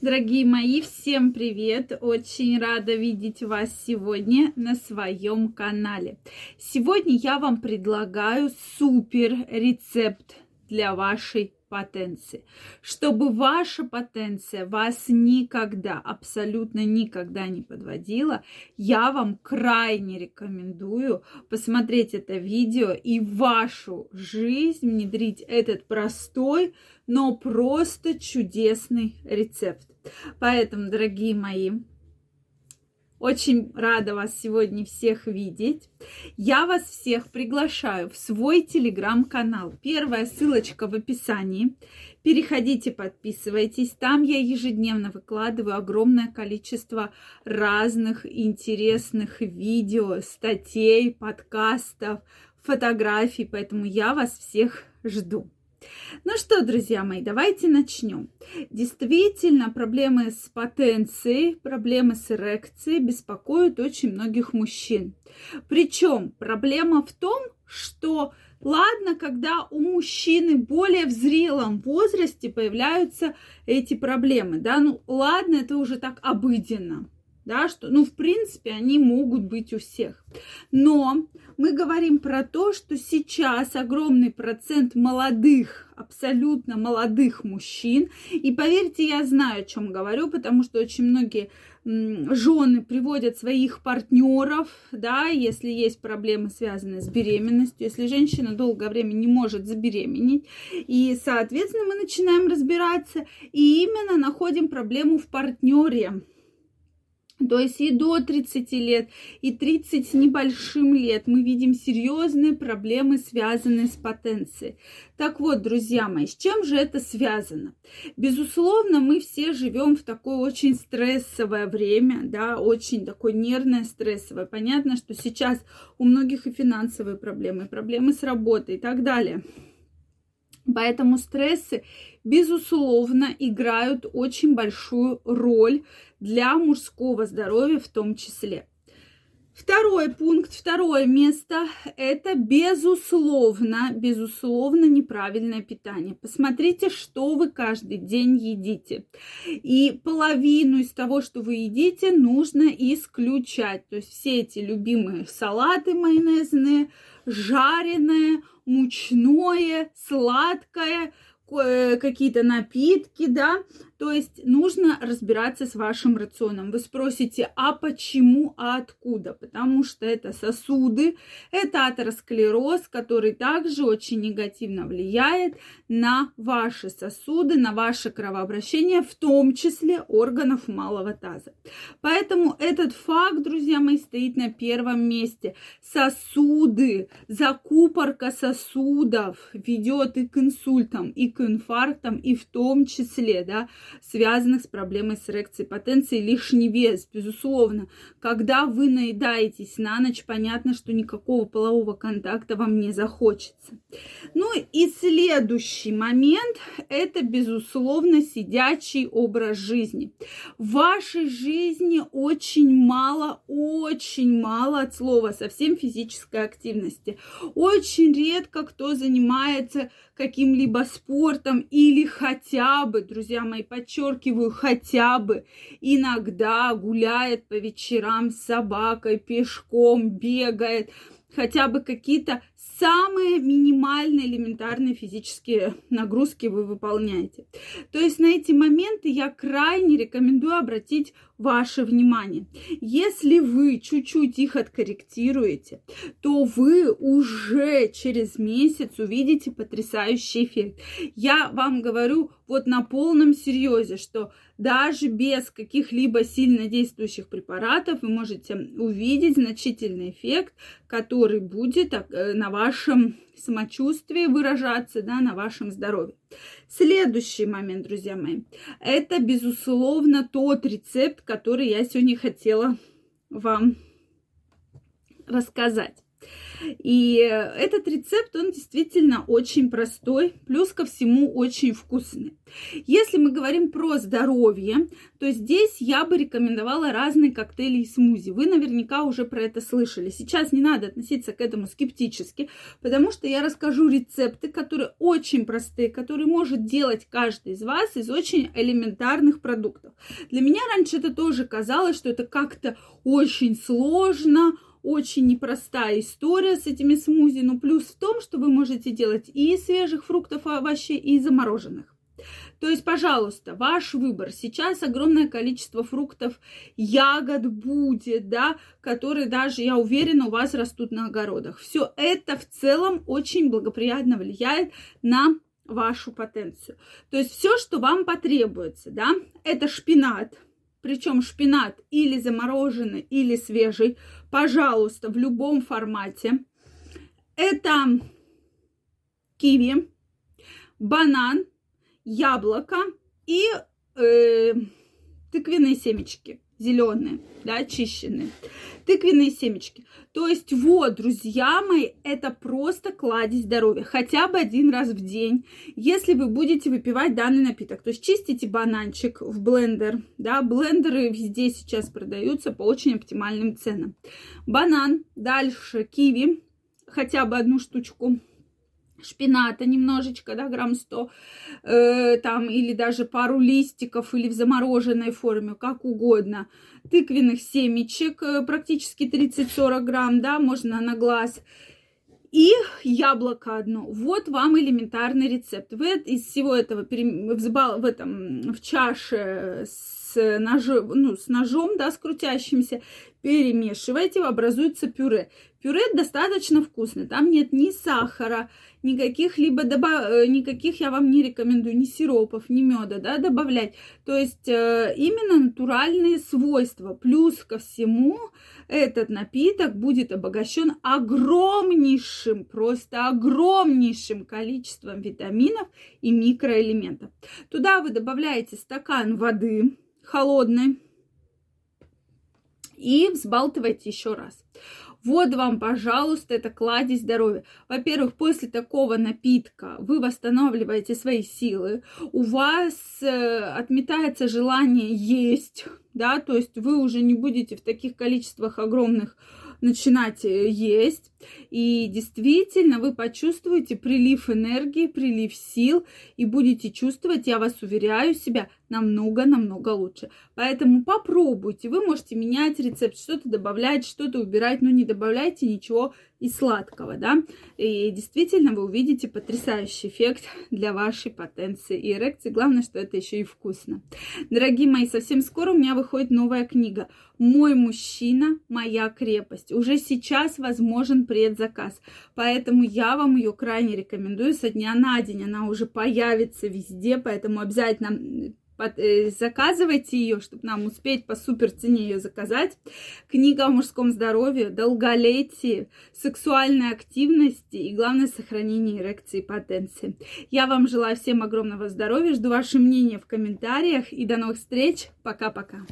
Дорогие мои, всем привет! Очень рада видеть вас сегодня на своем канале. Сегодня я вам предлагаю супер рецепт для вашей потенции. Чтобы ваша потенция вас никогда, абсолютно никогда не подводила, я вам крайне рекомендую посмотреть это видео и в вашу жизнь внедрить этот простой, но просто чудесный рецепт. Поэтому, дорогие мои, очень рада вас сегодня всех видеть. Я вас всех приглашаю в свой телеграм-канал. Первая ссылочка в описании. Переходите, подписывайтесь. Там я ежедневно выкладываю огромное количество разных интересных видео, статей, подкастов, фотографий. Поэтому я вас всех жду. Ну что, друзья мои, давайте начнем. Действительно, проблемы с потенцией, проблемы с эрекцией беспокоят очень многих мужчин. Причем проблема в том, что Ладно, когда у мужчины более в зрелом возрасте появляются эти проблемы, да, ну ладно, это уже так обыденно, да, что, ну, в принципе, они могут быть у всех. Но мы говорим про то, что сейчас огромный процент молодых, абсолютно молодых мужчин, и поверьте, я знаю, о чем говорю, потому что очень многие жены приводят своих партнеров, да, если есть проблемы, связанные с беременностью, если женщина долгое время не может забеременеть, и, соответственно, мы начинаем разбираться, и именно находим проблему в партнере, то есть и до 30 лет, и 30 с небольшим лет мы видим серьезные проблемы, связанные с потенцией. Так вот, друзья мои, с чем же это связано? Безусловно, мы все живем в такое очень стрессовое время, да, очень такое нервное, стрессовое. Понятно, что сейчас у многих и финансовые проблемы, и проблемы с работой и так далее. Поэтому стрессы, безусловно, играют очень большую роль для мужского здоровья в том числе. Второй пункт, второе место – это безусловно, безусловно неправильное питание. Посмотрите, что вы каждый день едите. И половину из того, что вы едите, нужно исключать. То есть все эти любимые салаты майонезные, жареное, мучное, сладкое, какие-то напитки, да, то есть нужно разбираться с вашим рационом. Вы спросите, а почему, а откуда? Потому что это сосуды, это атеросклероз, который также очень негативно влияет на ваши сосуды, на ваше кровообращение, в том числе органов малого таза. Поэтому этот факт, друзья мои, стоит на первом месте. Сосуды, закупорка сосудов ведет и к инсультам, и к инфарктам, и в том числе, да, связанных с проблемой с эрекцией потенции, лишний вес, безусловно. Когда вы наедаетесь на ночь, понятно, что никакого полового контакта вам не захочется. Ну и следующий момент – это, безусловно, сидячий образ жизни. В вашей жизни очень мало, очень мало от слова совсем физической активности. Очень редко кто занимается каким-либо спортом или хотя бы, друзья мои, подчеркиваю, хотя бы иногда гуляет по вечерам с собакой, пешком бегает, хотя бы какие-то самые минимальные элементарные физические нагрузки вы выполняете. То есть на эти моменты я крайне рекомендую обратить ваше внимание. Если вы чуть-чуть их откорректируете, то вы уже через месяц увидите потрясающий эффект. Я вам говорю вот на полном серьезе, что даже без каких-либо сильно действующих препаратов вы можете увидеть значительный эффект, который будет э, на вашем самочувствии выражаться, да, на вашем здоровье. Следующий момент, друзья мои, это, безусловно, тот рецепт, который я сегодня хотела вам рассказать. И этот рецепт, он действительно очень простой, плюс ко всему очень вкусный. Если мы говорим про здоровье, то здесь я бы рекомендовала разные коктейли и смузи. Вы наверняка уже про это слышали. Сейчас не надо относиться к этому скептически, потому что я расскажу рецепты, которые очень простые, которые может делать каждый из вас из очень элементарных продуктов. Для меня раньше это тоже казалось, что это как-то очень сложно, очень непростая история с этими смузи, но плюс в том, что вы можете делать и свежих фруктов, овощей, и замороженных. То есть, пожалуйста, ваш выбор. Сейчас огромное количество фруктов, ягод будет, да, которые даже, я уверена, у вас растут на огородах. Все это в целом очень благоприятно влияет на вашу потенцию. То есть все, что вам потребуется, да, это шпинат, причем шпинат или замороженный, или свежий, пожалуйста, в любом формате. Это киви, банан, яблоко и э, тыквенные семечки зеленые, да, очищенные. Тыквенные семечки. То есть вот, друзья мои, это просто кладезь здоровья. Хотя бы один раз в день, если вы будете выпивать данный напиток. То есть чистите бананчик в блендер. Да, блендеры везде сейчас продаются по очень оптимальным ценам. Банан, дальше киви, хотя бы одну штучку шпината немножечко, да, грамм 100, э, там, или даже пару листиков, или в замороженной форме, как угодно. Тыквенных семечек, э, практически 30-40 грамм, да, можно на глаз. И яблоко одно. Вот вам элементарный рецепт. Вы из всего этого в, этом, в чаше с ножом, ну, с ножом, да, с крутящимся, перемешиваете, образуется пюре. Пюре достаточно вкусное, там нет ни сахара, никаких либо добав... Э, никаких я вам не рекомендую, ни сиропов, ни меда, да, добавлять. То есть э, именно натуральные свойства. Плюс ко всему этот напиток будет обогащен огромнейшим, просто огромнейшим количеством витаминов и микроэлементов. Туда вы добавляете стакан воды холодной и взбалтываете еще раз. Вот вам, пожалуйста, это кладезь здоровья. Во-первых, после такого напитка вы восстанавливаете свои силы, у вас э, отметается желание есть, да, то есть вы уже не будете в таких количествах огромных начинать э, есть. И действительно вы почувствуете прилив энергии, прилив сил и будете чувствовать, я вас уверяю, себя намного-намного лучше. Поэтому попробуйте. Вы можете менять рецепт, что-то добавлять, что-то убирать, но не добавляйте ничего и сладкого, да. И действительно вы увидите потрясающий эффект для вашей потенции и эрекции. Главное, что это еще и вкусно. Дорогие мои, совсем скоро у меня выходит новая книга «Мой мужчина, моя крепость». Уже сейчас возможен предзаказ, поэтому я вам ее крайне рекомендую. Со дня на день она уже появится везде, поэтому обязательно Э, заказывайте ее, чтобы нам успеть по супер цене ее заказать. Книга о мужском здоровье, долголетии, сексуальной активности и, главное, сохранении эрекции и потенции. Я вам желаю всем огромного здоровья, жду ваше мнение в комментариях и до новых встреч. Пока-пока.